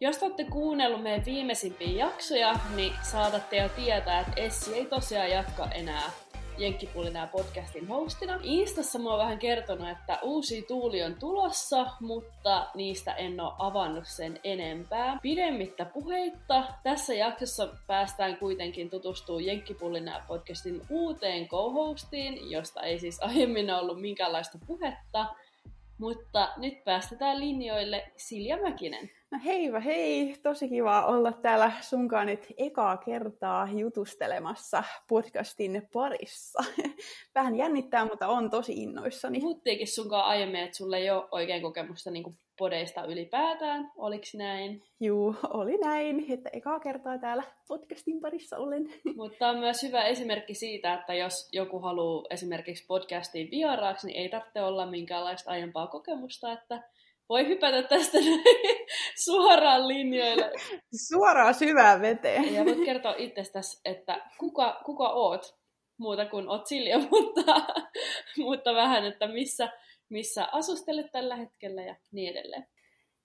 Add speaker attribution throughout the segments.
Speaker 1: Jos olette kuunnellut meidän viimeisimpiä jaksoja, niin saatatte jo tietää, että Essi ei tosiaan jatka enää Jenkkipulinää podcastin hostina. Instassa mä oon vähän kertonut, että uusi tuuli on tulossa, mutta niistä en oo avannut sen enempää. Pidemmittä puheitta, tässä jaksossa päästään kuitenkin tutustumaan Jenkkipulinää podcastin uuteen co-hostiin, josta ei siis aiemmin ollut minkäänlaista puhetta. Mutta nyt päästetään linjoille Silja Mäkinen.
Speaker 2: No heivä hei, tosi kiva olla täällä sunkaan nyt ekaa kertaa jutustelemassa podcastin parissa. Vähän jännittää, mutta on tosi innoissani.
Speaker 1: Puhuttiinkin sunkaan aiemmin, että sulle ei ole oikein kokemusta niin podeista ylipäätään, oliko näin?
Speaker 2: Juu, oli näin, että ekaa kertaa täällä podcastin parissa olen.
Speaker 1: Mutta on myös hyvä esimerkki siitä, että jos joku haluaa esimerkiksi podcastiin vieraaksi, niin ei tarvitse olla minkäänlaista aiempaa kokemusta, että voi hypätä tästä suoraan linjoille.
Speaker 2: Suoraan syvään veteen.
Speaker 1: Ja voit kertoa itsestäsi, että kuka, kuka oot, muuta kuin oot Silja, mutta, mutta vähän, että missä, missä asustelet tällä hetkellä ja niin edelleen.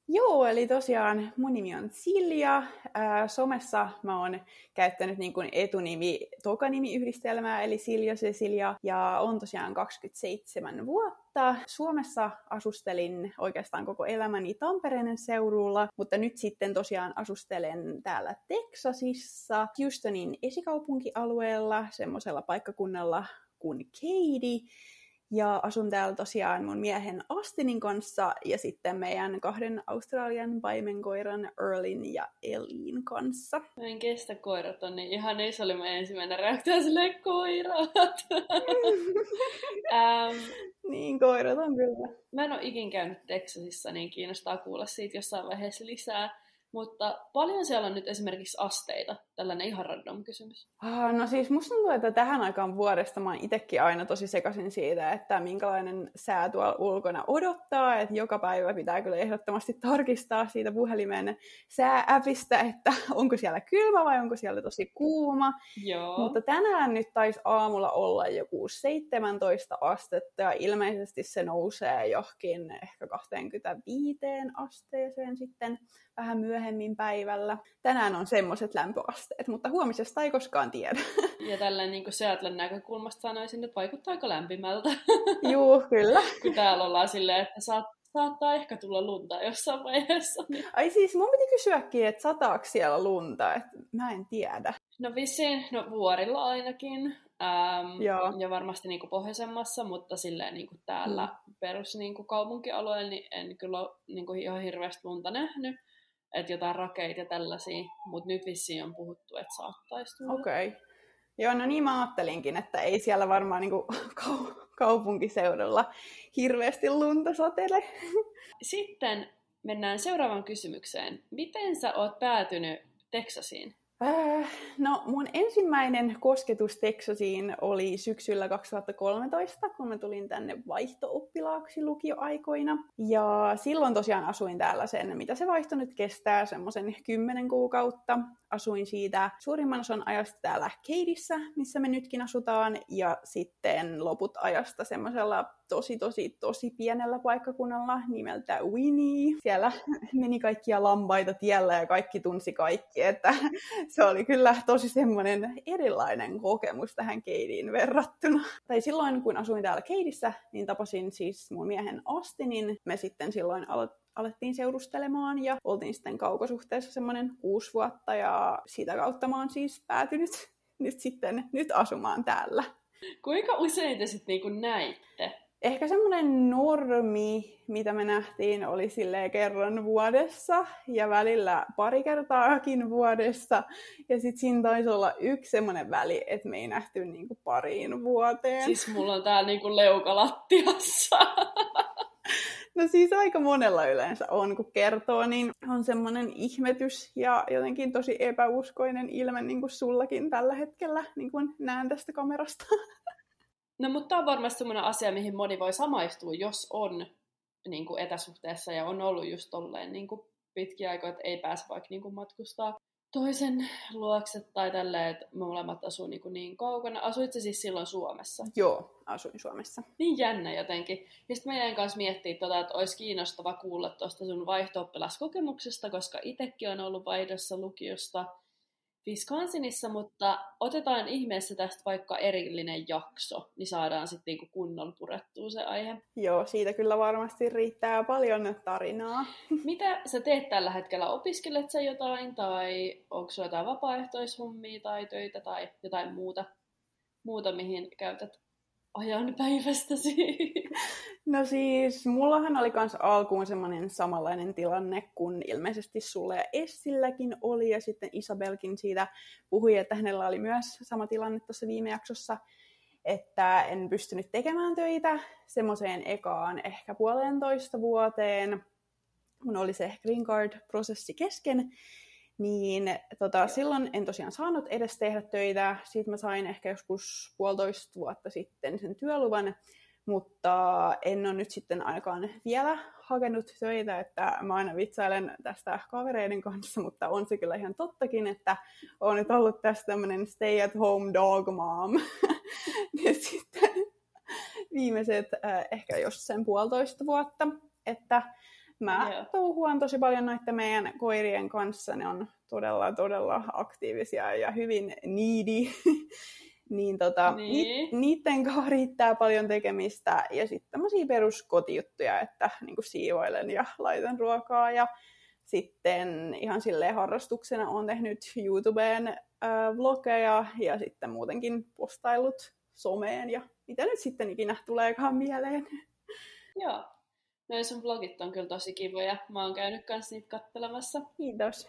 Speaker 2: Joo, eli tosiaan mun nimi on Silja. Ää, somessa mä oon käyttänyt niin kuin etunimi, tokanimi yhdistelmää, eli Silja Cecilia, ja on tosiaan 27 vuotta. Suomessa asustelin oikeastaan koko elämäni Tampereen seudulla, mutta nyt sitten tosiaan asustelen täällä Texasissa, Houstonin esikaupunkialueella, semmoisella paikkakunnalla kuin Katy, ja asun täällä tosiaan mun miehen Astinin kanssa ja sitten meidän kahden Australian paimenkoiran Earlin ja Elin kanssa.
Speaker 1: Mä en kestä koirat on niin ihan ei se oli mun ensimmäinen reaktio sille koirat.
Speaker 2: ähm, niin, koirat on kyllä.
Speaker 1: Mä en ole ikin käynyt Texasissa, niin kiinnostaa kuulla siitä jossain vaiheessa lisää. Mutta paljon siellä on nyt esimerkiksi asteita? Tällainen ihan random kysymys.
Speaker 2: Ah, no siis musta tuntuu, että tähän aikaan vuodesta mä oon itsekin aina tosi sekaisin siitä, että minkälainen sää tuolla ulkona odottaa. Että joka päivä pitää kyllä ehdottomasti tarkistaa siitä puhelimen säääpistä, että onko siellä kylmä vai onko siellä tosi kuuma.
Speaker 1: Joo.
Speaker 2: Mutta tänään nyt taisi aamulla olla joku 17 astetta ja ilmeisesti se nousee johonkin ehkä 25 asteeseen sitten vähän myöhemmin päivällä. Tänään on semmoiset lämpöasteet, mutta huomisesta ei koskaan tiedä.
Speaker 1: Ja tällä niin kuin Seattlen näkökulmasta sanoisin, että vaikuttaa aika lämpimältä.
Speaker 2: Juu, kyllä.
Speaker 1: Kun täällä ollaan silleen, että saat, saattaa ehkä tulla lunta jossain vaiheessa. Niin...
Speaker 2: Ai siis mun piti kysyäkin, että sataako siellä lunta, että mä en tiedä.
Speaker 1: No vissiin, no vuorilla ainakin. Ähm,
Speaker 2: Joo.
Speaker 1: ja varmasti niin kuin pohjoisemmassa, mutta silleen niin kuin täällä mm. perus niin kuin kaupunkialueella niin en kyllä ole niin kuin ihan hirveästi lunta nähnyt että jotain rakeita ja tällaisia, mutta nyt vissiin on puhuttu, että saattaisi tulla.
Speaker 2: Okei. Okay. Joo, no niin mä ajattelinkin, että ei siellä varmaan niin kuin kaupunkiseudulla hirveästi lunta satele.
Speaker 1: Sitten mennään seuraavaan kysymykseen. Miten sä oot päätynyt Teksasiin?
Speaker 2: Äh, no mun ensimmäinen kosketus Texasiin oli syksyllä 2013, kun mä tulin tänne vaihto-oppilaaksi lukioaikoina. Ja silloin tosiaan asuin täällä sen, mitä se vaihto nyt kestää, semmoisen kymmenen kuukautta. Asuin siitä suurimman osan ajasta täällä Keidissä, missä me nytkin asutaan, ja sitten loput ajasta semmoisella tosi, tosi, tosi pienellä paikkakunnalla nimeltä Winnie. Siellä meni kaikkia lampaita tiellä ja kaikki tunsi kaikki, että se oli kyllä tosi semmoinen erilainen kokemus tähän Keidiin verrattuna. Tai silloin, kun asuin täällä Keidissä, niin tapasin siis mun miehen Astinin. Me sitten silloin alo- alettiin seurustelemaan ja oltiin sitten kaukosuhteessa semmoinen kuusi vuotta ja sitä kautta mä oon siis päätynyt nyt sitten nyt asumaan täällä.
Speaker 1: Kuinka usein te sitten niinku näitte?
Speaker 2: Ehkä semmoinen normi, mitä me nähtiin, oli silleen kerran vuodessa ja välillä pari kertaakin vuodessa. Ja sitten siinä taisi olla yksi semmoinen väli, että me ei nähty niinku pariin vuoteen.
Speaker 1: Siis mulla on täällä niinku leukalattiassa.
Speaker 2: No siis aika monella yleensä on, kun kertoo, niin on semmoinen ihmetys ja jotenkin tosi epäuskoinen ilme, niin kuin sullakin tällä hetkellä, niin kuin näen tästä kamerasta.
Speaker 1: No mutta tämä on varmasti semmoinen asia, mihin moni voi samaistua, jos on niin kuin etäsuhteessa ja on ollut just tolleen niin kuin pitkiä aikoja, että ei pääse vaikka niin kuin matkustaa. toisen luokse tai tälleen, että molemmat asuu niin, kuin niin kaukana. Asuit siis silloin Suomessa?
Speaker 2: Joo, asuin Suomessa.
Speaker 1: Niin jännä jotenkin. Ja sitten meidän kanssa miettii, tota, että olisi kiinnostava kuulla tuosta sun vaihto koska itsekin on ollut vaihdossa lukiosta Wisconsinissa, mutta otetaan ihmeessä tästä vaikka erillinen jakso, niin saadaan sitten niinku kunnon purettua se aihe.
Speaker 2: Joo, siitä kyllä varmasti riittää paljon tarinaa.
Speaker 1: Mitä sä teet tällä hetkellä? Opiskelet sä jotain tai onko sulla jotain vapaaehtoishommia tai töitä tai jotain muuta, muuta mihin käytät ajan päivästäsi?
Speaker 2: No siis, mullahan oli kans alkuun semmoinen samanlainen tilanne kuin ilmeisesti sulle ja Essilläkin oli, ja sitten Isabelkin siitä puhui, että hänellä oli myös sama tilanne tuossa viime jaksossa, että en pystynyt tekemään töitä semmoiseen ekaan ehkä puolentoista vuoteen, kun oli se Green Card-prosessi kesken, niin tota, silloin en tosiaan saanut edes tehdä töitä. Sitten mä sain ehkä joskus puolitoista vuotta sitten sen työluvan, mutta en ole nyt sitten ainakaan vielä hakenut töitä, että mä aina vitsailen tästä kavereiden kanssa, mutta on se kyllä ihan tottakin, että on nyt ollut tässä tämmöinen stay at home dog mom. ja sitten viimeiset äh, ehkä jos sen puolitoista vuotta, että mä yeah. touhuan tosi paljon noiden meidän koirien kanssa. Ne on todella, todella aktiivisia ja hyvin needy. niin tota, niin. Ni, niiden kanssa riittää paljon tekemistä. Ja sitten tämmöisiä peruskotijuttuja, että niin siivoilen ja laitan ruokaa. Ja sitten ihan silleen harrastuksena on tehnyt YouTubeen äh, vlogeja ja sitten muutenkin postailut someen ja mitä nyt sitten ikinä tuleekaan mieleen.
Speaker 1: Joo, Noin sun vlogit on kyllä tosi kivoja. Mä oon käynyt kans niitä kattelemassa.
Speaker 2: Kiitos.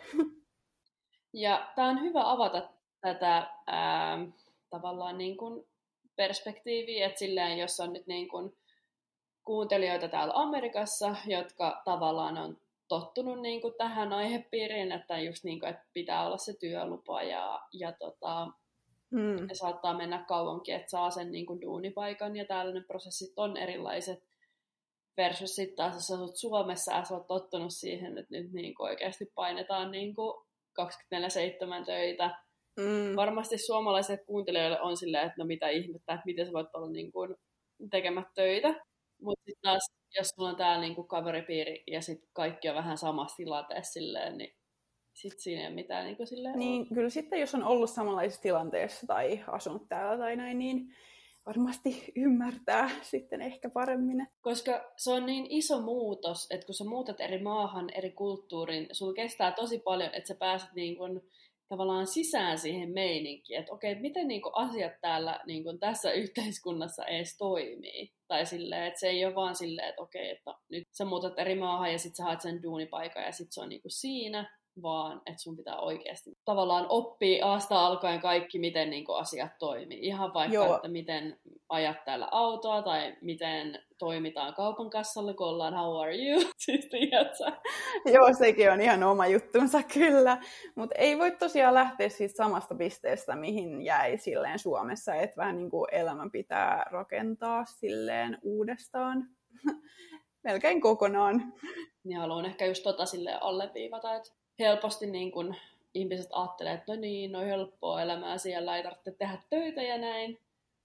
Speaker 1: Ja tää on hyvä avata tätä ää, tavallaan niin kuin perspektiiviä, että silleen, jos on nyt niin kuin kuuntelijoita täällä Amerikassa, jotka tavallaan on tottunut niin kuin tähän aihepiiriin, että just niin kuin, että pitää olla se työlupa ja, ja tota, mm. saattaa mennä kauankin, että saa sen niin kuin duunipaikan ja tällainen prosessit on erilaiset versus sitten taas, jos asut Suomessa ja sä oot tottunut siihen, että nyt niin kuin oikeasti painetaan niin kuin 24-7 töitä. Mm. Varmasti suomalaisille kuuntelijoille on silleen, että no mitä ihmettä, että miten sä voit olla niin kuin tekemät töitä. Mutta sitten taas, jos sulla on täällä niin kuin kaveripiiri ja sitten kaikki on vähän samassa tilanteessa silleen, niin sitten siinä ei ole mitään niin kuin silleen
Speaker 2: Niin, ole. kyllä sitten jos on ollut samanlaisessa tilanteessa tai asunut täällä tai näin, niin varmasti ymmärtää sitten ehkä paremmin.
Speaker 1: Koska se on niin iso muutos, että kun sä muutat eri maahan, eri kulttuuriin, sulla kestää tosi paljon, että sä pääset niin kun, tavallaan sisään siihen meininkiin, että okei, miten niin asiat täällä niin kun, tässä yhteiskunnassa edes toimii. Tai silleen, että se ei ole vaan silleen, että okei, että nyt sä muutat eri maahan ja sitten sä haet sen duunipaikan ja sitten se on niin siinä, vaan että sun pitää oikeasti tavallaan oppia aasta alkaen kaikki, miten niin kuin, asiat toimii. Ihan vaikka, Joo. että miten ajat täällä autoa tai miten toimitaan kaupan kassalla, kun ollaan how are you, siis
Speaker 2: Joo, sekin on ihan oma juttunsa kyllä, mutta ei voi tosiaan lähteä siitä samasta pisteestä, mihin jäi silleen Suomessa, että vähän niin kuin elämän pitää rakentaa silleen uudestaan. Melkein kokonaan.
Speaker 1: Niin haluan ehkä just tota silleen alleviivata, että helposti niin kun ihmiset ajattelee, että no niin, no helppoa elämää siellä, ei tarvitse tehdä töitä ja näin,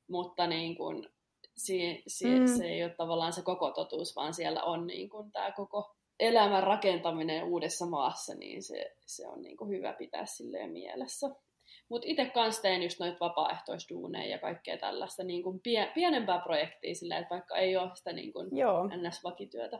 Speaker 1: mutta niin kun, si, si, mm. se ei ole tavallaan se koko totuus, vaan siellä on niin kun, tämä koko elämän rakentaminen uudessa maassa, niin se, se on niin kun, hyvä pitää silleen mielessä. Mutta itse kanssa teen just noita vapaaehtoisduuneja ja kaikkea tällaista niin kun pie, pienempää projektia silleen, että vaikka ei ole sitä niin kun ns-vakityötä.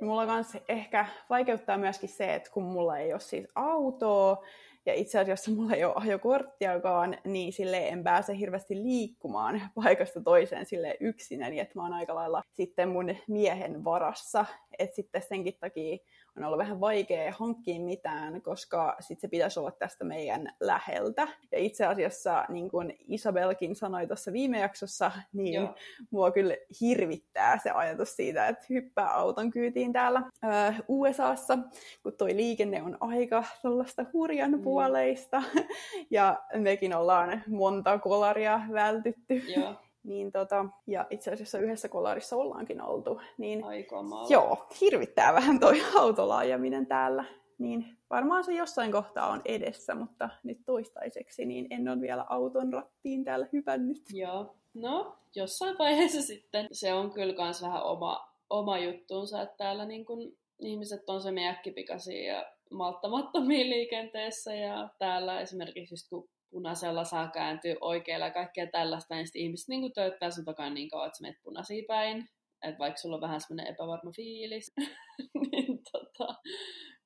Speaker 2: Mulla kans ehkä vaikeuttaa myöskin se, että kun mulla ei ole siis autoa, ja itse asiassa mulla ei ole ajokorttiakaan, niin sille en pääse hirveästi liikkumaan paikasta toiseen sille yksin, että mä oon aika lailla sitten mun miehen varassa, että sitten senkin takia on ollut vähän vaikea hankkia mitään, koska sit se pitäisi olla tästä meidän läheltä. Ja itse asiassa, niin kuin Isabelkin sanoi tuossa viime jaksossa, niin Joo. mua kyllä hirvittää se ajatus siitä, että hyppää auton kyytiin täällä öö, USAssa, kun toi liikenne on aika sellaista hurjan mm. puoleista. ja mekin ollaan monta kolaria vältytty. Joo. Niin tota, ja itse asiassa yhdessä kolarissa ollaankin oltu. Niin,
Speaker 1: Aikomalla.
Speaker 2: joo, hirvittää vähän toi autolaajaminen täällä. niin varmaan se jossain kohtaa on edessä, mutta nyt toistaiseksi niin en ole vielä auton rattiin täällä hypännyt.
Speaker 1: Joo, no jossain vaiheessa sitten se on kyllä myös vähän oma, oma juttuunsa, että täällä niin kun ihmiset on se äkkipikaisia ja malttamattomia liikenteessä ja täällä esimerkiksi just kun punaisella saa kääntyä oikealla ja kaikkea tällaista, niin sitten ihmiset niin töyttää sun takaa niin kauan, että sä menet punaisiin päin. Että vaikka sulla on vähän semmoinen epävarma fiilis, niin tota,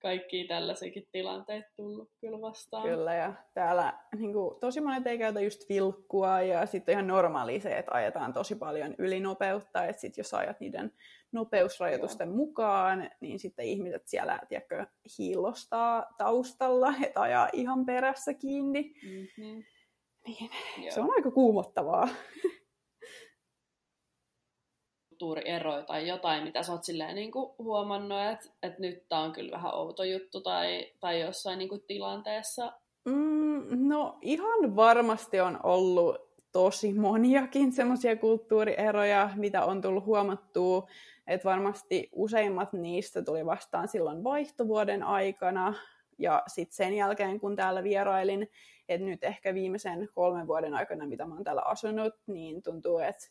Speaker 1: kaikki tällaisiakin tilanteet tullut kyllä vastaan.
Speaker 2: Kyllä, ja täällä niin kuin, tosi monet ei käytä just vilkkua, ja sitten ihan normaali se, että ajetaan tosi paljon ylinopeutta, että sitten jos ajat niiden nopeusrajoitusten Joo. mukaan, niin sitten ihmiset siellä, tiedätkö, hiillostaa taustalla, että ajaa ihan perässä kiinni. Mm-hmm. Niin, se on aika kuumottavaa.
Speaker 1: kulttuurieroja tai jotain, mitä sä oot silleen niin kuin huomannut, että, että nyt tää on kyllä vähän outo juttu tai, tai jossain niin kuin tilanteessa?
Speaker 2: Mm, no ihan varmasti on ollut tosi moniakin semmoisia kulttuurieroja, mitä on tullut huomattua, että varmasti useimmat niistä tuli vastaan silloin vaihtovuoden aikana, ja sitten sen jälkeen, kun täällä vierailin, että nyt ehkä viimeisen kolmen vuoden aikana, mitä mä oon täällä asunut, niin tuntuu, että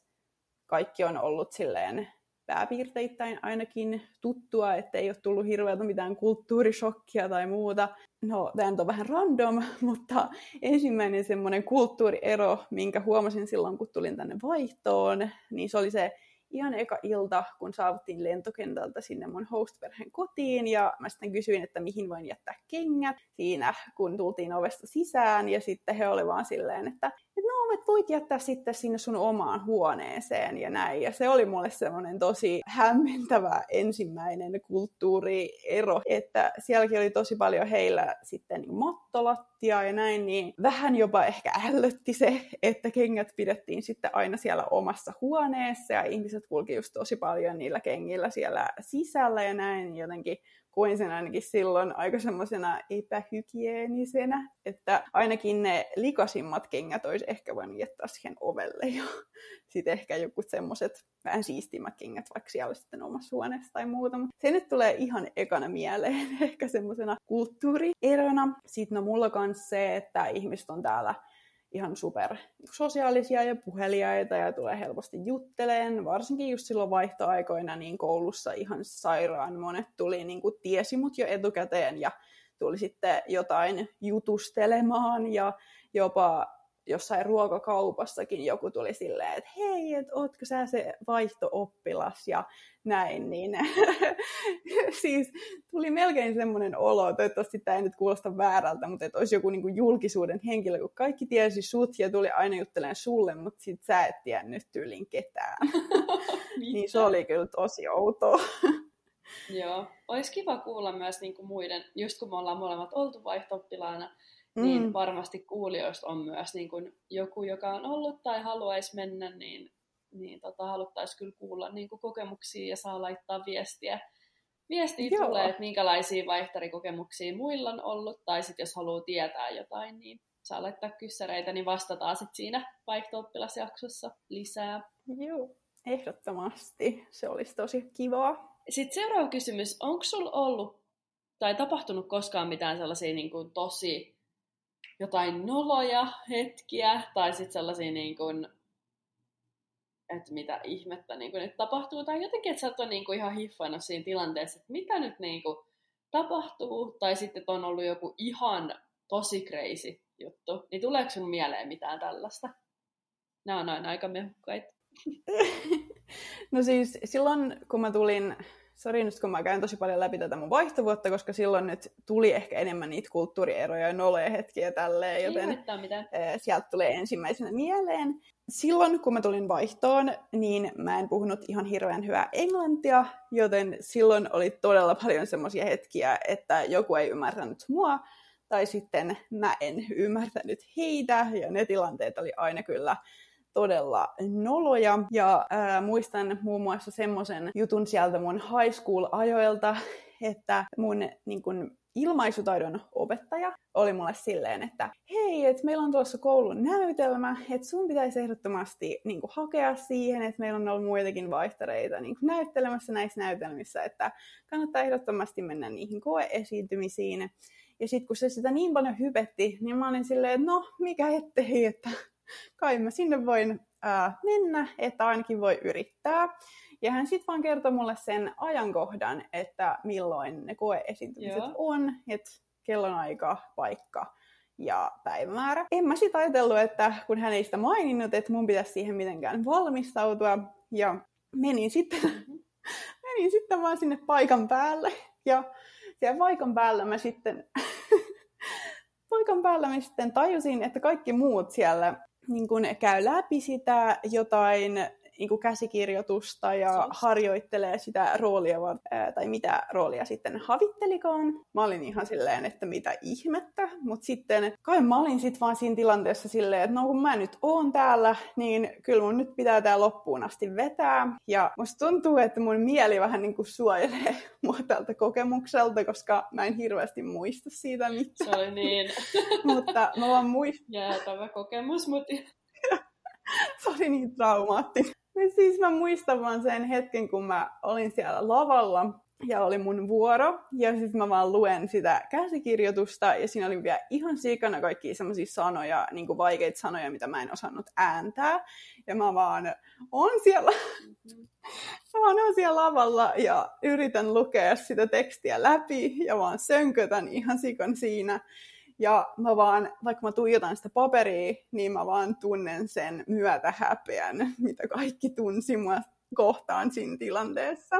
Speaker 2: kaikki on ollut silleen pääpiirteittäin ainakin tuttua, ettei ole tullut hirveältä mitään kulttuurishokkia tai muuta. No, tämä on vähän random, mutta ensimmäinen semmoinen kulttuuriero, minkä huomasin silloin, kun tulin tänne vaihtoon, niin se oli se ihan eka ilta, kun saavuttiin lentokentältä sinne mun host-perheen kotiin, ja mä sitten kysyin, että mihin voin jättää kengät siinä, kun tultiin ovesta sisään, ja sitten he olivat vaan silleen, että no, että voit jättää sitten sinne sun omaan huoneeseen ja näin. Ja se oli mulle semmoinen tosi hämmentävä ensimmäinen kulttuuriero, että sielläkin oli tosi paljon heillä sitten niin mattolattia ja näin, niin vähän jopa ehkä ällötti se, että kengät pidettiin sitten aina siellä omassa huoneessa ja ihmiset kulki just tosi paljon niillä kengillä siellä sisällä ja näin jotenkin koin sen ainakin silloin aika semmoisena epähygieenisenä, että ainakin ne likasimmat kengät olisi ehkä voinut jättää siihen ovelle ja sitten ehkä joku semmoiset vähän siistimmät kengät vaikka siellä sitten omassa huoneessa tai muuta. Mutta se nyt tulee ihan ekana mieleen ehkä semmoisena kulttuurierona. Sitten no mulla kans se, että ihmiset on täällä ihan super sosiaalisia ja puheliaita ja tulee helposti jutteleen. Varsinkin just silloin vaihtoaikoina niin koulussa ihan sairaan monet tuli, niin kuin tiesi mut jo etukäteen ja tuli sitten jotain jutustelemaan ja jopa jossain ruokakaupassakin joku tuli silleen, että hei, et ootko sä se vaihtooppilas ja näin, niin siis tuli melkein semmoinen olo, toivottavasti tämä ei nyt kuulosta väärältä, mutta että olisi joku niin kuin julkisuuden henkilö, kun kaikki tiesi sut ja tuli aina juttelemaan sulle, mutta sit sä et tiennyt tyylin ketään. niin se oli kyllä tosi outoa.
Speaker 1: Joo, olisi kiva kuulla myös niin kuin muiden, just kun me ollaan molemmat oltu vaihtooppilaana, niin mm. varmasti kuulijoista on myös niin kuin joku, joka on ollut tai haluaisi mennä, niin, niin tota, haluttaisiin kyllä kuulla niin kuin kokemuksia ja saa laittaa viestiä. Viestiä Joo. tulee, että minkälaisia vaihtarikokemuksia muilla on ollut, tai sitten jos haluaa tietää jotain, niin saa laittaa kyssäreitä, niin vastataan sitten siinä vaihto lisää.
Speaker 2: Joo, ehdottomasti. Se olisi tosi kivaa.
Speaker 1: Sitten seuraava kysymys. Onko sulla ollut tai tapahtunut koskaan mitään sellaisia niin kuin, tosi jotain noloja hetkiä, tai sitten sellaisia niin kuin, että mitä ihmettä niin kuin nyt tapahtuu, tai jotenkin, että sä ole niin kuin ihan hiffannut siinä tilanteessa, että mitä nyt niin kuin tapahtuu, tai sitten, että on ollut joku ihan tosi crazy juttu, niin tuleeko sun mieleen mitään tällaista? Nämä on aina aika mehukkaita.
Speaker 2: no siis silloin, kun mä tulin sori nyt kun mä käyn tosi paljon läpi tätä mun vaihtovuotta, koska silloin nyt tuli ehkä enemmän niitä kulttuurieroja ja noloja hetkiä tälleen, joten sieltä tulee ensimmäisenä mieleen. Silloin kun mä tulin vaihtoon, niin mä en puhunut ihan hirveän hyvää englantia, joten silloin oli todella paljon semmoisia hetkiä, että joku ei ymmärtänyt mua, tai sitten mä en ymmärtänyt heitä, ja ne tilanteet oli aina kyllä todella noloja. Ja ää, muistan muun muassa semmoisen jutun sieltä mun high school-ajoilta, että mun niin kun, ilmaisutaidon opettaja oli mulle silleen, että hei, että meillä on tuossa koulun näytelmä, että sun pitäisi ehdottomasti niin kuin, hakea siihen, että meillä on ollut muitakin vaihtareita niin kuin, näyttelemässä näissä näytelmissä, että kannattaa ehdottomasti mennä niihin koeesiintymisiin. Ja sitten kun se sitä niin paljon hypetti, niin mä olin silleen, että no, mikä ettei, että kai mä sinne voin ää, mennä, että ainakin voi yrittää. Ja hän sitten vaan kertoi mulle sen ajankohdan, että milloin ne koeesiintymiset Joo. on, että kellonaika, paikka ja päivämäärä. En mä sitten ajatellut, että kun hän ei sitä maininnut, että mun pitäisi siihen mitenkään valmistautua. Ja menin sitten, menin sitten vaan sinne paikan päälle. Ja siellä paikan päällä mä sitten, paikan päällä mä sitten tajusin, että kaikki muut siellä niin kun käy läpi sitä jotain niin kuin käsikirjoitusta ja harjoittelee sitä roolia, tai mitä roolia sitten havittelikaan. Mä olin ihan silleen, että mitä ihmettä, mutta sitten kai mä olin sitten vaan siinä tilanteessa silleen, että no kun mä nyt oon täällä, niin kyllä mun nyt pitää tää loppuun asti vetää. Ja musta tuntuu, että mun mieli vähän niin kuin suojelee mua tältä kokemukselta, koska mä en hirveästi muista siitä mitään.
Speaker 1: Se oli niin.
Speaker 2: mutta mä vaan muistan.
Speaker 1: Jäätävä kokemus, mutta
Speaker 2: se oli niin traumaattinen. Siis mä muistan vaan sen hetken, kun mä olin siellä lavalla ja oli mun vuoro. Ja sitten mä vaan luen sitä käsikirjoitusta ja siinä oli vielä ihan sikana kaikkia semmoisia sanoja, niin kuin vaikeita sanoja, mitä mä en osannut ääntää. Ja mä vaan on siellä, mä vaan on siellä lavalla ja yritän lukea sitä tekstiä läpi ja vaan sönkötän ihan sikan siinä. Ja mä vaan, vaikka mä tuijotan sitä paperia, niin mä vaan tunnen sen myötähäpeän, mitä kaikki tunsi mua kohtaan siinä tilanteessa.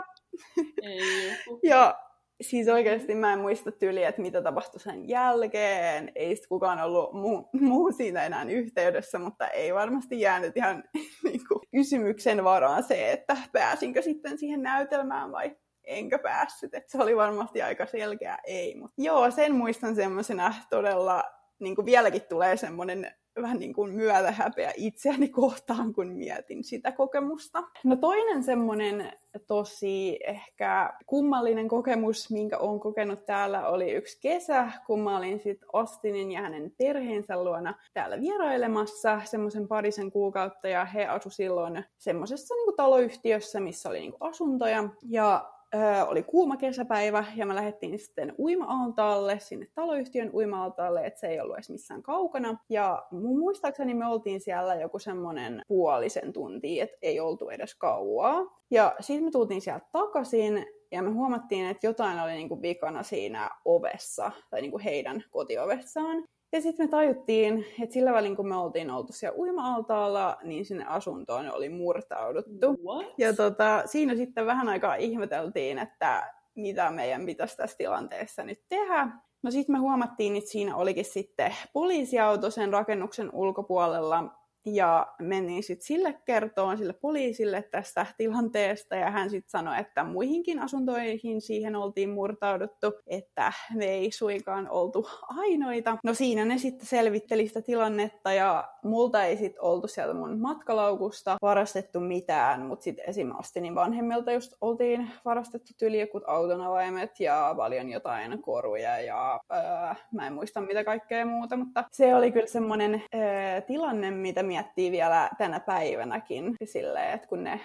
Speaker 1: Ei,
Speaker 2: ja siis oikeasti mä en muista tyyliä, että mitä tapahtui sen jälkeen. Ei sitten kukaan ollut muu, muu siitä enää yhteydessä, mutta ei varmasti jäänyt ihan niin kuin, kysymyksen varaan se, että pääsinkö sitten siihen näytelmään vai enkä päässyt. Et se oli varmasti aika selkeä ei. Mutta joo, sen muistan semmoisena todella, niin kuin vieläkin tulee semmoinen vähän niin kuin myötähäpeä itseäni kohtaan, kun mietin sitä kokemusta. No toinen semmoinen tosi ehkä kummallinen kokemus, minkä olen kokenut täällä, oli yksi kesä, kun mä olin sitten Ostinin ja hänen perheensä luona täällä vierailemassa semmoisen parisen kuukautta, ja he asu silloin semmoisessa niin taloyhtiössä, missä oli niin kuin asuntoja, ja öö, oli kuuma kesäpäivä ja me lähdettiin sitten uima-altaalle, sinne taloyhtiön uima-altaalle, että se ei ollut edes missään kaukana. Ja mun muistaakseni me oltiin siellä joku semmoinen puolisen tuntia, että ei oltu edes kauaa. Ja sitten me tultiin sieltä takaisin ja me huomattiin, että jotain oli niinku vikana siinä ovessa, tai niinku heidän kotiovessaan. Ja sitten me tajuttiin, että sillä välin kun me oltiin oltu siellä uima-altaalla, niin sinne asuntoon oli murtauduttu.
Speaker 1: What?
Speaker 2: Ja tota, siinä sitten vähän aikaa ihmeteltiin, että mitä meidän pitäisi tässä tilanteessa nyt tehdä. No sitten me huomattiin, että siinä olikin sitten poliisiauto sen rakennuksen ulkopuolella, ja menin sitten sille kertoon, sille poliisille tästä tilanteesta, ja hän sitten sanoi, että muihinkin asuntoihin siihen oltiin murtauduttu, että me ei suinkaan oltu ainoita. No siinä ne sitten selvitteli sitä tilannetta, ja multa ei sitten oltu sieltä mun matkalaukusta varastettu mitään, mutta sitten esim. Astinin vanhemmilta just oltiin varastettu tyli jokut autonavaimet ja paljon jotain koruja, ja öö, mä en muista mitä kaikkea muuta, mutta se oli kyllä semmoinen öö, tilanne, mitä miettii vielä tänä päivänäkin. Silleen, että kun ne,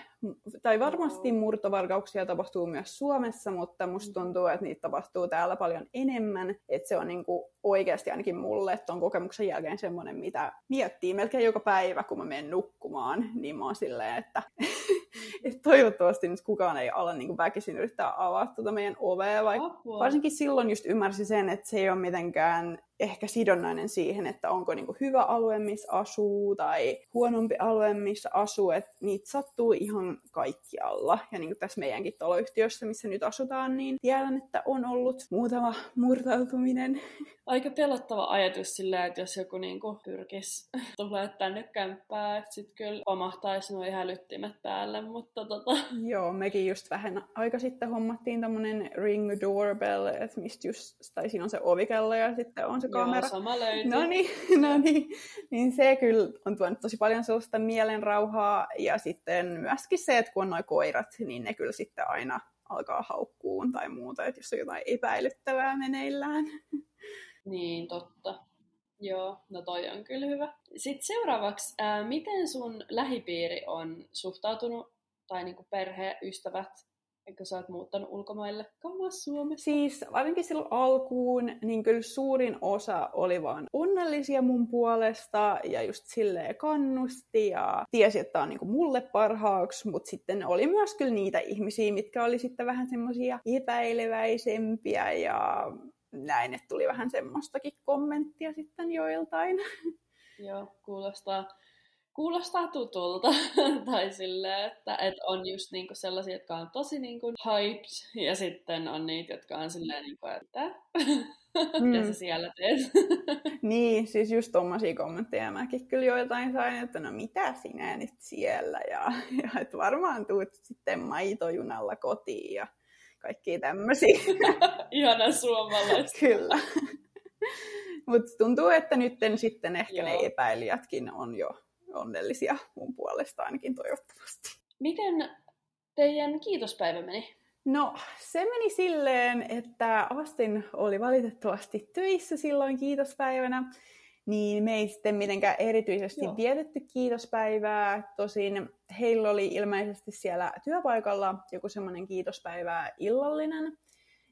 Speaker 2: tai varmasti murtovarkauksia tapahtuu myös Suomessa, mutta musta mm. tuntuu, että niitä tapahtuu täällä paljon enemmän, että se on niinku oikeasti ainakin mulle tuon kokemuksen jälkeen semmoinen, mitä miettii melkein joka päivä, kun mä menen nukkumaan, niin mä oon silleen, että, että toivottavasti nyt kukaan ei ala niin kuin väkisin yrittää avaa tuota meidän ovea, vaikka varsinkin silloin just ymmärsi sen, että se ei ole mitenkään ehkä sidonnainen siihen, että onko niinku hyvä alue, missä asuu, tai huonompi alue, missä asuu, että niitä sattuu ihan kaikkialla. Ja niin kuin tässä meidänkin taloyhtiössä, missä nyt asutaan, niin tiedän, että on ollut muutama murtautuminen.
Speaker 1: Aika pelottava ajatus sillä, että jos joku niinku pyrkisi tulee tänne kämppää, että sitten kyllä pamahtaisi nuo hälyttimet päälle, mutta tota...
Speaker 2: Joo, mekin just vähän aika sitten hommattiin tämmönen ring doorbell, että mistä just, tai siinä on se ovikello ja sitten on se kamera.
Speaker 1: Joo, sama löytyy.
Speaker 2: No niin, no niin. niin se kyllä on tuonut tosi paljon sellaista mielenrauhaa. Ja sitten myöskin se, että kun on noin koirat, niin ne kyllä sitten aina alkaa haukkuun tai muuta, että jos on jotain epäilyttävää meneillään.
Speaker 1: Niin, totta. Joo, no toi on kyllä hyvä. Sitten seuraavaksi, ää, miten sun lähipiiri on suhtautunut, tai niinku perhe, ystävät, eikö sä oot muuttanut ulkomaille kauas Suomessa?
Speaker 2: Siis ainakin silloin alkuun, niin kyllä suurin osa oli vaan onnellisia mun puolesta ja just silleen kannusti ja tiesi, että on niinku mulle parhaaksi, mutta sitten oli myös kyllä niitä ihmisiä, mitkä oli sitten vähän semmoisia epäileväisempiä ja näin, että tuli vähän semmoistakin kommenttia sitten joiltain.
Speaker 1: Joo, kuulostaa, kuulostaa tutulta. tai silleen, että, että on just niinku sellaisia, jotka on tosi niinku hyped, ja sitten on niitä, jotka on silleen, niinku, että mm. ja sä siellä teet.
Speaker 2: niin, siis just tommosia kommentteja mäkin kyllä joitain sain, että no mitä sinä nyt siellä, ja, ja että varmaan tuut sitten maitojunalla kotiin, ja kaikkia tämmöisiä.
Speaker 1: Ihana suomalaista.
Speaker 2: Kyllä. Mutta tuntuu, että nyt sitten ehkä Joo. ne epäilijätkin on jo onnellisia mun puolesta ainakin toivottavasti.
Speaker 1: Miten teidän kiitospäivä meni?
Speaker 2: No, se meni silleen, että Astin oli valitettavasti töissä silloin kiitospäivänä, niin me ei sitten mitenkään erityisesti Joo. vietetty kiitospäivää. Tosin heillä oli ilmeisesti siellä työpaikalla joku semmoinen kiitospäivää illallinen,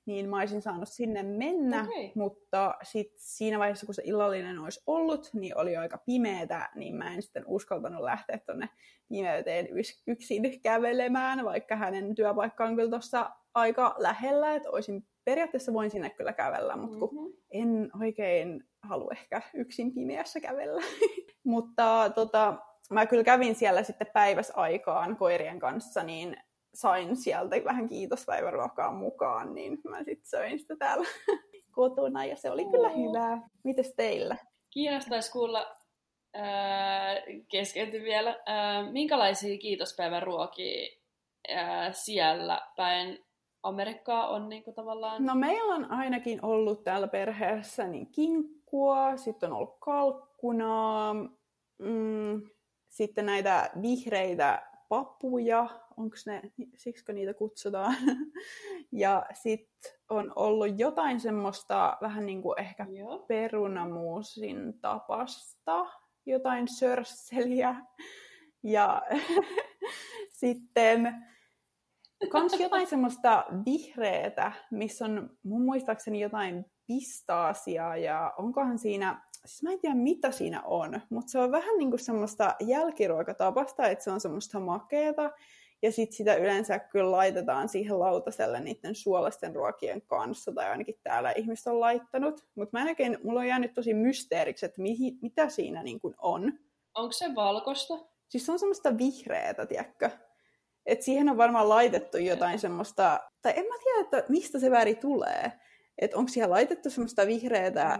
Speaker 2: niin mä olisin saanut sinne mennä, okay. mutta sit siinä vaiheessa, kun se illallinen olisi ollut, niin oli aika pimeätä, niin mä en sitten uskaltanut lähteä tuonne pimeyteen yksin kävelemään, vaikka hänen työpaikka on kyllä tuossa aika lähellä, että olisin periaatteessa voin sinne kyllä kävellä, mutta kun mm-hmm. en oikein halua ehkä yksin pimeässä kävellä. mutta tota, mä kyllä kävin siellä sitten päiväsaikaan koirien kanssa, niin sain sieltä vähän kiitospäiväruokaa mukaan, niin mä sitten söin sitä täällä kotona ja se oli kyllä hyvää. Mites teillä?
Speaker 1: Kiinnostaisi kuulla, ää, keskeyty vielä, ää, minkälaisia kiitospäiväruokia ää, siellä päin Amerikkaa on niin kuin tavallaan?
Speaker 2: No meillä on ainakin ollut täällä perheessä niin kinkkua, sitten on ollut kalkkunaa, mm, sitten näitä vihreitä papuja, onko ne, siksi niitä kutsutaan. ja sitten on ollut jotain semmoista vähän niin kuin ehkä Joo. perunamuusin tapasta, jotain sörsseliä. Ja sitten kans jotain semmoista vihreätä, missä on mun muistaakseni jotain pistaasiaa ja onkohan siinä, siis mä en tiedä mitä siinä on, mutta se on vähän niin kuin semmoista jälkiruokatapasta, että se on semmoista makeeta ja sitten sitä yleensä kyllä laitetaan siihen lautaselle niiden suolaisten ruokien kanssa, tai ainakin täällä ihmiset on laittanut. Mutta mä näkin, mulla on jäänyt tosi mysteeriksi, että mihi, mitä siinä niin kuin on.
Speaker 1: Onko se valkoista?
Speaker 2: Siis se on semmoista vihreätä, tiedätkö? Et siihen on varmaan laitettu jotain semmoista, tai en mä tiedä, että mistä se väri tulee. Että onko siihen laitettu semmoista vihreätä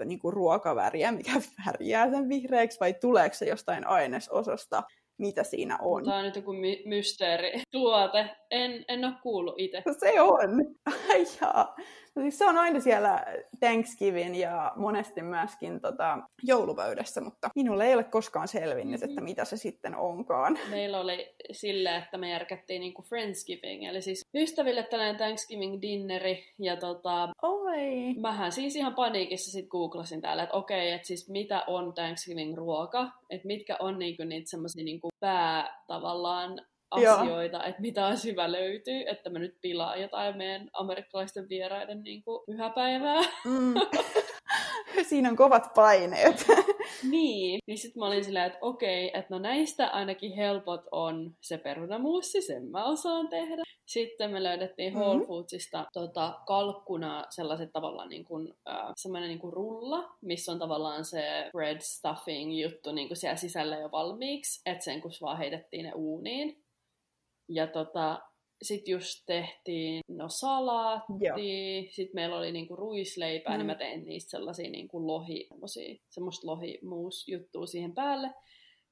Speaker 2: mm. niin kuin ruokaväriä, mikä värjää sen vihreäksi, vai tuleeko se jostain ainesosasta, mitä siinä on.
Speaker 1: Tämä on nyt joku my- mysteerituote. En, en ole kuullut itse.
Speaker 2: Se on. Ai jaa. Siis se on aina siellä Thanksgiving ja monesti myöskin tota, joulupöydässä, mutta minulle ei ole koskaan selvinnyt, mm-hmm. että mitä se sitten onkaan.
Speaker 1: Meillä oli sillä, että me järkättiin niinku Friendsgiving, eli siis ystäville tällainen Thanksgiving-dinneri, ja tota,
Speaker 2: Oi.
Speaker 1: mähän siis ihan paniikissa sit googlasin täällä, että okei, että siis mitä on Thanksgiving-ruoka, että mitkä on niinku niitä semmoisia niinku pää tavallaan asioita, Joo. että mitä hyvä löytyy, että mä nyt pilaan jotain meidän amerikkalaisten vieraiden niin kuin pyhäpäivää. Mm.
Speaker 2: Siinä on kovat paineet.
Speaker 1: niin, niin sitten mä olin silleen, että okei, että no näistä ainakin helpot on se perunamuussi, sen mä osaan tehdä. Sitten me löydettiin Whole mm-hmm. Foodsista tota, kalkkuna sellaiset tavallaan niin kuin, äh, semmoinen niin kuin rulla, missä on tavallaan se bread stuffing juttu niin kuin siellä sisällä jo valmiiksi, että sen kun vaan heitettiin ne uuniin. Ja tota, sitten just tehtiin no salaatti, sitten meillä oli niinku ruisleipää, mm. niin mä tein niistä sellaisia niinku lohi, semmoista lohimuusjuttua siihen päälle.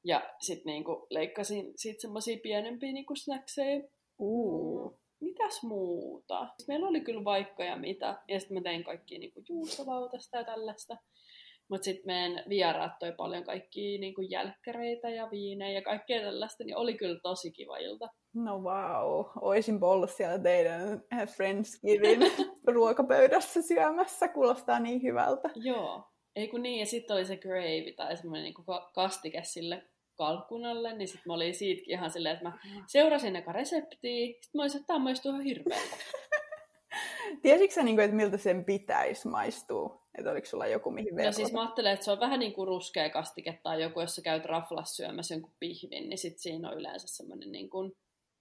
Speaker 1: Ja sitten niinku leikkasin sit semmoisia pienempiä niinku snackseja.
Speaker 2: Uh.
Speaker 1: Mitäs muuta? Meillä oli kyllä vaikka ja mitä. Ja sitten mä tein kaikki niinku juustovautasta ja tällaista. Mutta sitten meidän vieraat toi paljon kaikkia niinku jälkkäreitä ja viinejä ja kaikkea tällaista, niin oli kyllä tosi kiva ilta.
Speaker 2: No wow, oisin ollut siellä teidän Friendsgiving ruokapöydässä syömässä, kuulostaa niin hyvältä.
Speaker 1: Joo, ei kun niin, ja sitten oli se gravy tai semmoinen niinku kastike sille kalkkunalle, niin sitten mä olin siitäkin ihan silleen, että mä seurasin eka reseptiä, sitten mä olisin, että tämä maistuu ihan hirveältä.
Speaker 2: Tiesitkö sä, niinku, että miltä sen pitäisi maistua? Että oliko sulla joku, mihin
Speaker 1: verrata? No siis mä ajattelen, että se on vähän niin kuin ruskea kastike tai joku, jos sä käyt raflas syömässä jonkun pihvin, niin sit siinä on yleensä semmoinen niin kuin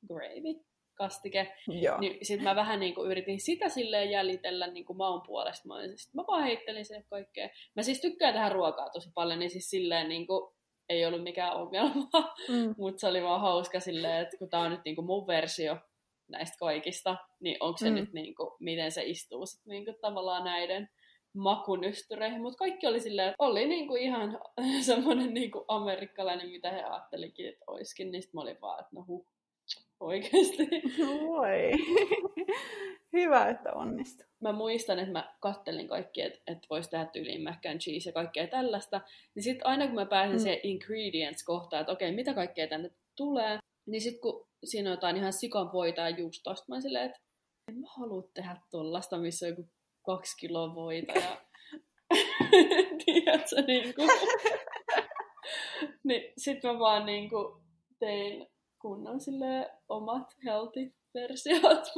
Speaker 1: gravy kastike. Joo. Niin sit mä vähän niin kuin yritin sitä silleen jäljitellä niin kuin maun puolesta. Mä, olin, sit mä vaan heittelin sen kaikkea. Mä siis tykkään tähän ruokaa tosi paljon, niin siis silleen niin kuin ei ollut mikään ongelma. Mm. Mutta se oli vaan hauska silleen, että kun tää on nyt niin kuin mun versio näistä kaikista, niin onko se mm. nyt niin kuin, miten se istuu sit niin kuin tavallaan näiden makunystyreihin, mutta kaikki oli silleen, että oli niinku ihan semmoinen niinku amerikkalainen, mitä he ajattelikin, että olisikin, niin sitten mä olin vaan, että no huh, oikeasti.
Speaker 2: Voi. Hyvä, että onnistui.
Speaker 1: Mä muistan, että mä kattelin kaikki, että, että voisi tehdä tyyliin mac and cheese ja kaikkea tällaista. Niin sitten aina kun mä pääsin mm. siihen ingredients-kohtaan, että okei, mitä kaikkea tänne tulee, niin sitten kun siinä on jotain ihan sikan voita ja juustoa, mä silleen, että en mä halua tehdä tuollaista, missä on joku kaksi kiloa voita ja tiedätkö, niin kuin. niin sit mä vaan niin kuin tein kunnon sille omat healthy versiot,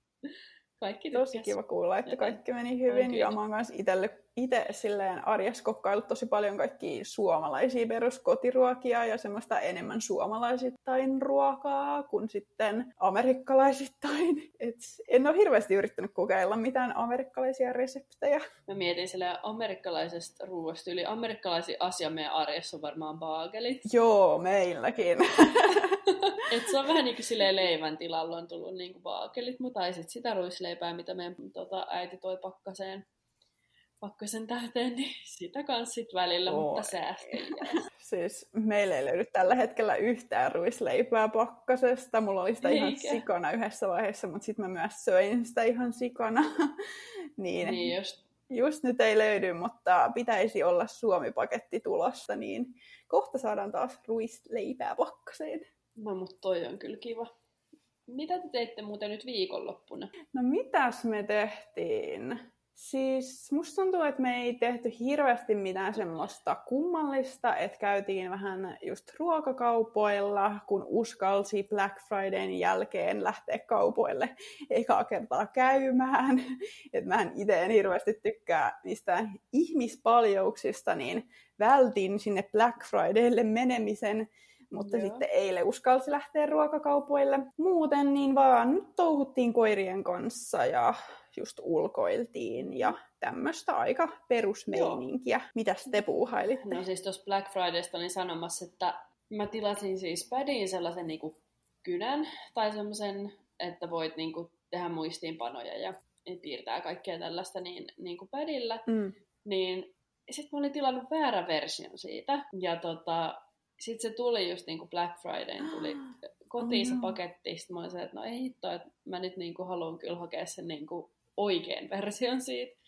Speaker 1: kaikki
Speaker 2: tykkäs. Tosi kiva kuulla, että kaikki meni hyvin. Ja mä oon kanssa itselle itse silleen arjessa kokkaillut tosi paljon kaikki suomalaisia peruskotiruokia ja semmoista enemmän suomalaisittain ruokaa kuin sitten amerikkalaisittain. Et en ole hirveästi yrittänyt kokeilla mitään amerikkalaisia reseptejä.
Speaker 1: Mä mietin sille amerikkalaisesta ruoasta. Yli amerikkalaisia asia meidän arjessa on varmaan baagelit.
Speaker 2: Joo, meilläkin.
Speaker 1: Et se on vähän niin kuin silleen leivän tilalla on tullut niin kuin baagelit, mutta tai sitten sitä ruisleipää, mitä meidän tota, äiti toi pakkaseen pakkasen tähteen, niin sitä kanssa sit välillä, Oi. mutta säästin.
Speaker 2: Siis meillä ei löydy tällä hetkellä yhtään ruisleipää pakkasesta. Mulla oli sitä Eikä. ihan sikana yhdessä vaiheessa, mutta sitten mä myös söin sitä ihan sikana. niin,
Speaker 1: niin just.
Speaker 2: just nyt ei löydy, mutta pitäisi olla Suomi-paketti tulossa, niin kohta saadaan taas ruisleipää pakkaseen.
Speaker 1: No, mutta toi on kyllä kiva. Mitä te teitte muuten nyt viikonloppuna?
Speaker 2: No mitäs me tehtiin? Siis musta tuntuu, että me ei tehty hirveästi mitään semmoista kummallista, että käytiin vähän just ruokakaupoilla, kun uskalsi Black Fridayn jälkeen lähteä kaupoille ekaa kertaa käymään. Että mä itse en hirveästi tykkää mistään ihmispaljouksista, niin vältin sinne Black Fridaylle menemisen, mutta Joo. sitten eilen uskalsi lähteä ruokakaupoille. Muuten niin vaan touhuttiin koirien kanssa ja just ulkoiltiin ja tämmöistä aika perusmeininkiä. Mitä te puuhailitte?
Speaker 1: No siis tuossa Black Fridaysta olin sanomassa, että mä tilasin siis pädiin sellaisen niinku kynän tai semmoisen, että voit niinku tehdä muistiinpanoja ja piirtää kaikkea tällaista niin, niin kuin pädillä. Mm. Niin sitten mä olin tilannut väärän version siitä. Ja tota, sitten se tuli just niin kuin Black Friday, tuli kotiin se paketti. Sitten mä olin se, että no ei hitto, että mä nyt niin kuin haluan kyllä hakea sen niin kuin oikean version siitä.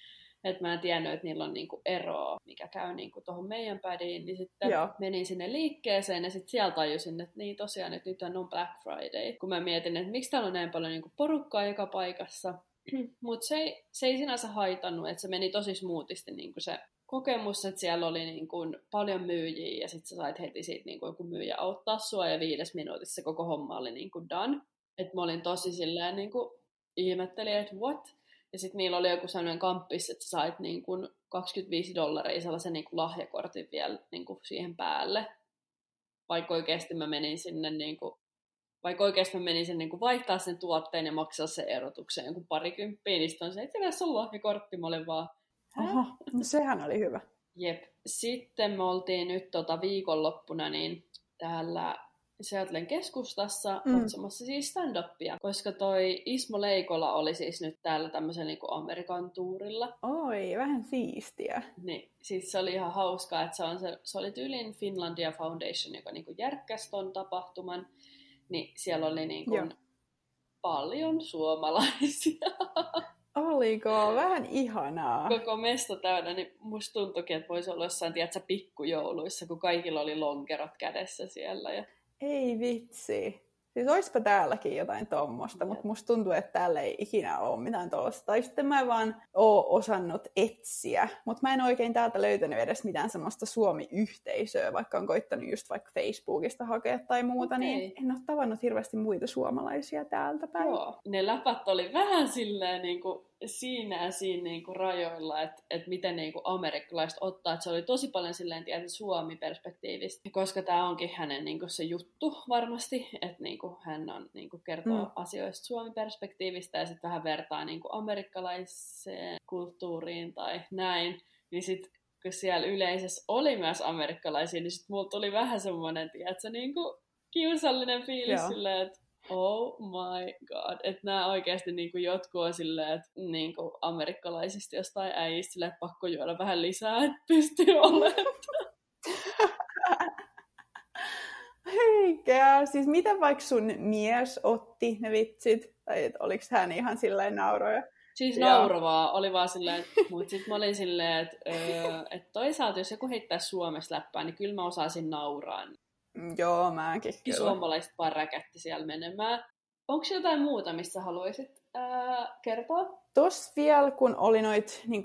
Speaker 1: Että mä en tiennyt, että niillä on niinku eroa, mikä käy niinku tuohon meidän pädiin. Niin sitten Joo. menin sinne liikkeeseen ja sitten sieltä tajusin, että niin tosiaan, että nyt on Black Friday. Kun mä mietin, että miksi täällä on näin paljon niinku porukkaa joka paikassa. Mutta se, ei, se ei sinänsä haitannut, että se meni tosi smoothisti niinku se kokemus, että siellä oli niin kuin paljon myyjiä ja sitten sä sait heti siitä niin kuin joku myyjä auttaa sua ja viides minuutissa koko homma oli niin kuin done. Että mä olin tosi silleen niin kuin ihmettelin, että what? Ja sitten niillä oli joku sellainen kamppis, että sä sait niin kuin 25 dollaria sellaisen niin kuin lahjakortin vielä niin kuin siihen päälle. Vaikka oikeasti mä menin sinne niin kuin, vaikka oikeasti mä menin sen niin kuin vaihtaa sen tuotteen ja maksaa sen erotuksen joku parikymppiä, niin sitten on se, että tässä on lahjakortti, mä olin vaan...
Speaker 2: Oho, no sehän oli hyvä.
Speaker 1: Jep. Sitten me oltiin nyt tota viikonloppuna niin täällä Seattlen keskustassa mm. katsomassa siis stand-upia, koska toi Ismo Leikola oli siis nyt täällä tämmöisen niin Amerikan tuurilla.
Speaker 2: Oi, vähän siistiä.
Speaker 1: Niin, siis se oli ihan hauskaa, että se, on se, se oli tyylin Finlandia Foundation, joka niin järkkäsi ton tapahtuman, niin siellä oli niin kuin paljon suomalaisia.
Speaker 2: Oliko? Vähän ihanaa.
Speaker 1: Koko mesta täynnä, niin musta tuntuikin, että voisi olla jossain, tiedätkö, pikkujouluissa, kun kaikilla oli lonkerot kädessä siellä. Ja
Speaker 2: ei vitsi. Siis oispa täälläkin jotain tuommoista, mutta musta tuntuu, että täällä ei ikinä ole mitään tuollaista. Tai sitten mä vaan oon osannut etsiä, mutta mä en oikein täältä löytänyt edes mitään semmoista Suomi-yhteisöä, vaikka on koittanut just vaikka Facebookista hakea tai muuta, niin en ole tavannut hirveästi muita suomalaisia täältä päin.
Speaker 1: Joo, ne läpät oli vähän silleen niin kuin siinä ja siinä niin kuin rajoilla, että, että miten niin kuin amerikkalaiset ottaa. Että se oli tosi paljon silleen tietysti Suomi-perspektiivistä, koska tämä onkin hänen niin kuin se juttu varmasti, että niin kuin hän on, niin kuin kertoo mm. asioista Suomi-perspektiivistä ja sitten vähän vertaa niin kuin amerikkalaiseen kulttuuriin tai näin. Niin sitten kun siellä yleisössä oli myös amerikkalaisia, niin sitten mulla tuli vähän semmoinen, tiedätkö, niin kuin kiusallinen fiilis Joo. silleen, että Oh my god. Että nämä oikeasti niinku jotkut on silleen, että niinku amerikkalaisista jostain äijistä silleen, että pakko juoda vähän lisää, että pystyy olemaan.
Speaker 2: Eikä. Siis miten vaikka sun mies otti ne vitsit? Tai et oliko hän ihan silleen nauroja?
Speaker 1: Siis naurovaa, oli vaan silleen, mutta sitten mä olin silleen, että öö, et toisaalta jos joku heittää Suomessa läppää, niin kyllä mä osaisin nauraa.
Speaker 2: Mm, joo, mäkin kyllä.
Speaker 1: Suomalaiset vaan räkätti siellä menemään. Onko jotain muuta, missä haluaisit ää, kertoa?
Speaker 2: Tos vielä, kun oli noit niin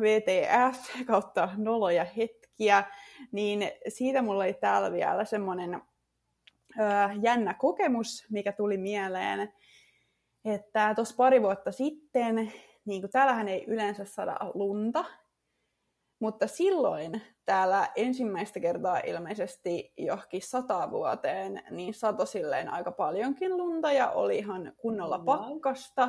Speaker 2: VTF kautta noloja hetkiä, niin siitä mulla oli täällä vielä semmoinen jännä kokemus, mikä tuli mieleen, että tuossa pari vuotta sitten, niin kuin täällähän ei yleensä saada lunta, mutta silloin täällä ensimmäistä kertaa ilmeisesti johonkin sata vuoteen, niin sato silleen aika paljonkin lunta ja oli ihan kunnolla pakkasta.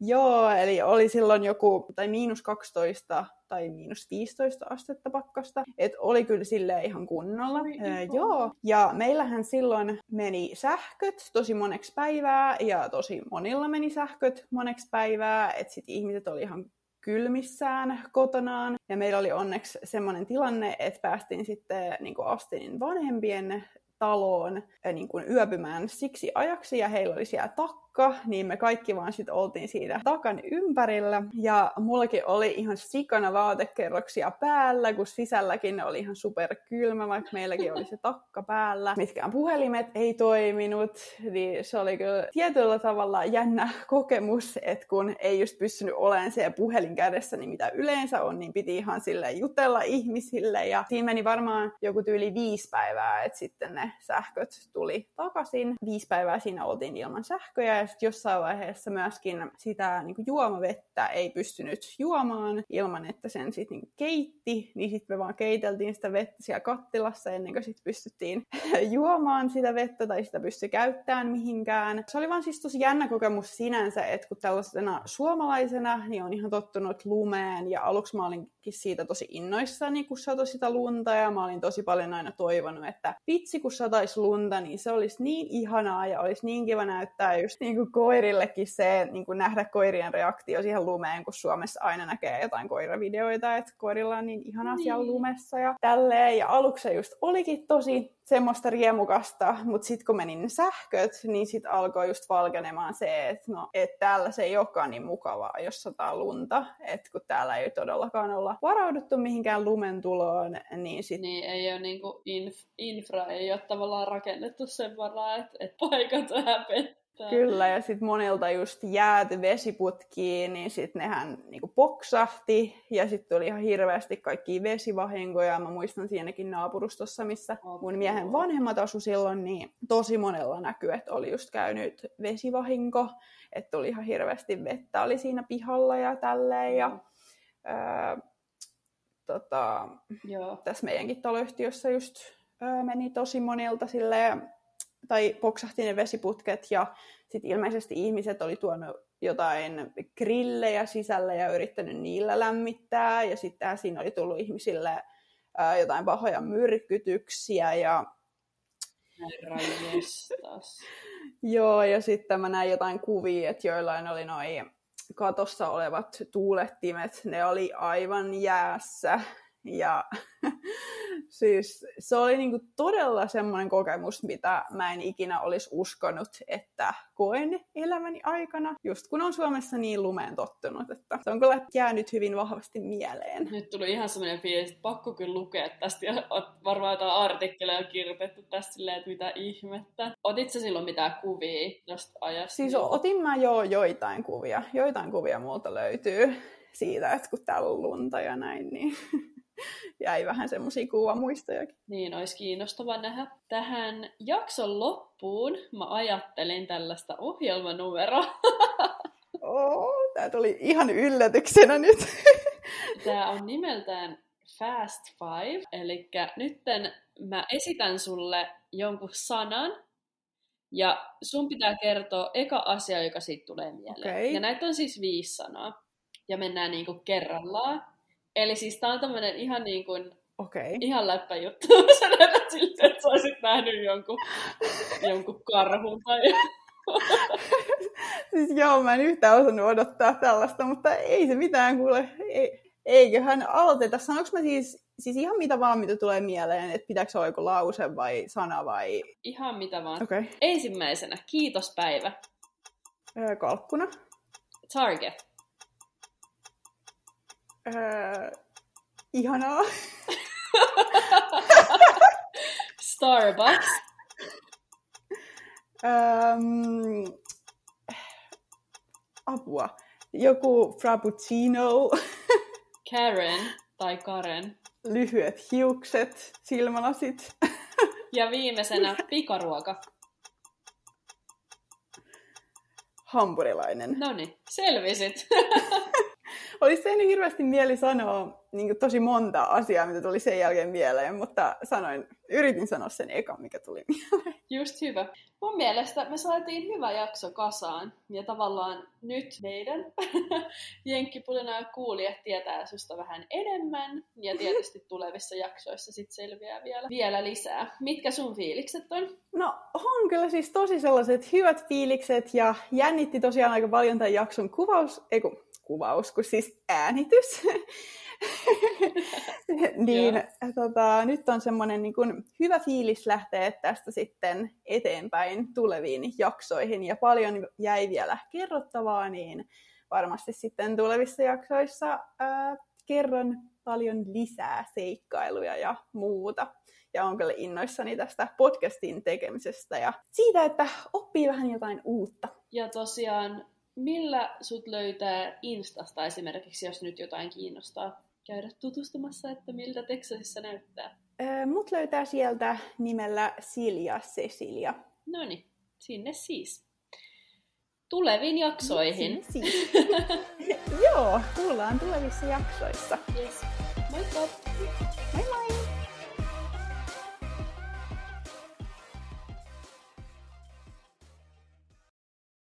Speaker 2: Joo, eli oli silloin joku, tai miinus 12 tai miinus 15 astetta pakkasta. Et oli kyllä sille ihan kunnolla. Öö, joo, ja meillähän silloin meni sähköt tosi moneksi päivää, ja tosi monilla meni sähköt moneksi päivää, että sitten ihmiset oli ihan kylmissään kotonaan. Ja meillä oli onneksi semmoinen tilanne, että päästiin sitten niin Astinin vanhempien taloon niin kuin yöpymään siksi ajaksi ja heillä oli siellä takka, niin me kaikki vaan sitten oltiin siitä takan ympärillä. Ja mullakin oli ihan sikana vaatekerroksia päällä, kun sisälläkin oli ihan super kylmä, vaikka meilläkin oli se takka päällä. Mitkään puhelimet ei toiminut, niin se oli kyllä tietyllä tavalla jännä kokemus, että kun ei just pystynyt olemaan se puhelin kädessä, niin mitä yleensä on, niin piti ihan sille jutella ihmisille. Ja siinä meni varmaan joku tyyli viisi päivää, että sitten ne sähköt tuli takaisin. Viisi päivää siinä oltiin ilman sähköjä ja sitten jossain vaiheessa myöskin sitä niin kuin juomavettä ei pystynyt juomaan ilman, että sen sitten niin keitti. Niin sitten me vaan keiteltiin sitä vettä siellä kattilassa ennen kuin sitten pystyttiin juomaan sitä vettä tai sitä pystyi käyttämään mihinkään. Se oli vaan siis tosi jännä kokemus sinänsä, että kun tällaisena suomalaisena niin on ihan tottunut lumeen ja aluksi mä olinkin siitä tosi innoissani, kun satoi sitä lunta ja mä olin tosi paljon aina toivonut, että vitsi kun sataisi lunta, niin se olisi niin ihanaa ja olisi niin kiva näyttää just niin kuin koirillekin se, niin kuin nähdä koirien reaktio siihen lumeen, kun Suomessa aina näkee jotain koiravideoita, että koirilla on niin ihanaa niin. siellä lumessa ja tälleen. Ja aluksi se just olikin tosi semmoista riemukasta, mutta sitten kun meni ne sähköt, niin sitten alkoi just valkenemaan se, että no, et täällä se ei olekaan niin mukavaa, jos sataa lunta, että kun täällä ei todellakaan olla varauduttu mihinkään lumen tuloon, niin sitten...
Speaker 1: Niin, ei ole niinku inf- infra, ei ole tavallaan rakennettu sen varaa, että et paikat häpettää.
Speaker 2: Kyllä, ja sitten monilta just jääty vesiputkiin, niin sitten nehän niinku poksahti, ja sitten tuli ihan hirveästi kaikki vesivahinkoja. Mä muistan siinäkin naapurustossa, missä mun miehen vanhemmat asu silloin, niin tosi monella näkyy, että oli just käynyt vesivahinko, että tuli ihan hirveästi vettä oli siinä pihalla ja tälleen, ja öö, tota, Joo. tässä meidänkin taloyhtiössä just öö, meni tosi monilta silleen, tai poksahti ne vesiputket ja sitten ilmeisesti ihmiset oli tuonut jotain grillejä sisälle ja yrittänyt niillä lämmittää. Ja sitten siinä oli tullut ihmisille ää, jotain pahoja myrkytyksiä ja Joo, ja sitten mä näin jotain kuvia, että joillain oli noin katossa olevat tuulettimet, ne oli aivan jäässä. Ja siis se oli niinku todella semmoinen kokemus, mitä mä en ikinä olisi uskonut, että koen elämäni aikana, just kun on Suomessa niin lumeen tottunut, että se on kyllä jäänyt hyvin vahvasti mieleen.
Speaker 1: Nyt tuli ihan semmoinen fiilis, että pakko kyllä lukea tästä, ja varmaan jotain artikkeleja kirjoitettu tästä silleen, että mitä ihmettä. Otit sä silloin mitään kuvia tästä ajasta?
Speaker 2: Siis otin mä jo joitain kuvia, joitain kuvia multa löytyy siitä, että kun täällä on lunta ja näin, niin jäi vähän semmoisia kuvamuistojakin.
Speaker 1: Niin, olisi kiinnostava nähdä. Tähän jakson loppuun mä ajattelin tällaista ohjelmanumeroa.
Speaker 2: oh, tää tuli ihan yllätyksenä nyt.
Speaker 1: Tämä on nimeltään Fast Five, eli nytten mä esitän sulle jonkun sanan, ja sun pitää kertoa eka asia, joka siitä tulee mieleen. Okay. Ja näitä on siis viisi sanaa. Ja mennään niinku kerrallaan. Eli siis tää on tämmönen ihan niin kuin,
Speaker 2: okay.
Speaker 1: ihan läppä juttu. Sä näytät siltä, että sä olisit nähnyt jonkun, jonkun karhun tai...
Speaker 2: siis joo, mä en yhtään osannut odottaa tällaista, mutta ei se mitään kuule. Ei, eiköhän aloiteta. Sanoinko mä siis, siis ihan mitä vaan, mitä tulee mieleen, että pitääkö se olla joku lause vai sana vai...
Speaker 1: Ihan mitä vaan.
Speaker 2: Okay.
Speaker 1: Ensimmäisenä, kiitospäivä.
Speaker 2: Öö, kalkkuna.
Speaker 1: Target.
Speaker 2: Öö, ihanaa.
Speaker 1: Starbucks.
Speaker 2: Öm, apua. Joku frappuccino.
Speaker 1: Karen tai Karen.
Speaker 2: Lyhyet hiukset, silmälasit.
Speaker 1: Ja viimeisenä pikaruoka.
Speaker 2: Hampurilainen.
Speaker 1: No niin, selvisit.
Speaker 2: Olisi tehnyt hirveästi mieli sanoa niin tosi monta asiaa, mitä tuli sen jälkeen mieleen, mutta sanoin, yritin sanoa sen eka, mikä tuli mieleen.
Speaker 1: Just hyvä. Mun mielestä me saatiin hyvä jakso kasaan, ja tavallaan nyt meidän jenkkipulina kuulijat tietää susta vähän enemmän, ja tietysti tulevissa jaksoissa sit selviää vielä, vielä lisää. Mitkä sun fiilikset on?
Speaker 2: No on kyllä siis tosi sellaiset hyvät fiilikset, ja jännitti tosiaan aika paljon tämän jakson kuvaus, ei kun kuvaus kuin siis äänitys. niin tota, nyt on semmoinen niin kuin, hyvä fiilis lähteä tästä sitten eteenpäin tuleviin jaksoihin ja paljon jäi vielä kerrottavaa, niin varmasti sitten tulevissa jaksoissa ää, kerron paljon lisää seikkailuja ja muuta. Ja on kyllä innoissani tästä podcastin tekemisestä ja siitä, että oppii vähän jotain uutta.
Speaker 1: Ja tosiaan millä sut löytää Instasta esimerkiksi, jos nyt jotain kiinnostaa käydä tutustumassa, että miltä Texasissa näyttää?
Speaker 2: mut löytää sieltä nimellä Silja Cecilia.
Speaker 1: No niin, sinne siis. Tuleviin jaksoihin.
Speaker 2: Sinne siis. Joo, kuullaan tulevissa jaksoissa.
Speaker 1: Yes. Moikka!
Speaker 2: Moi moi!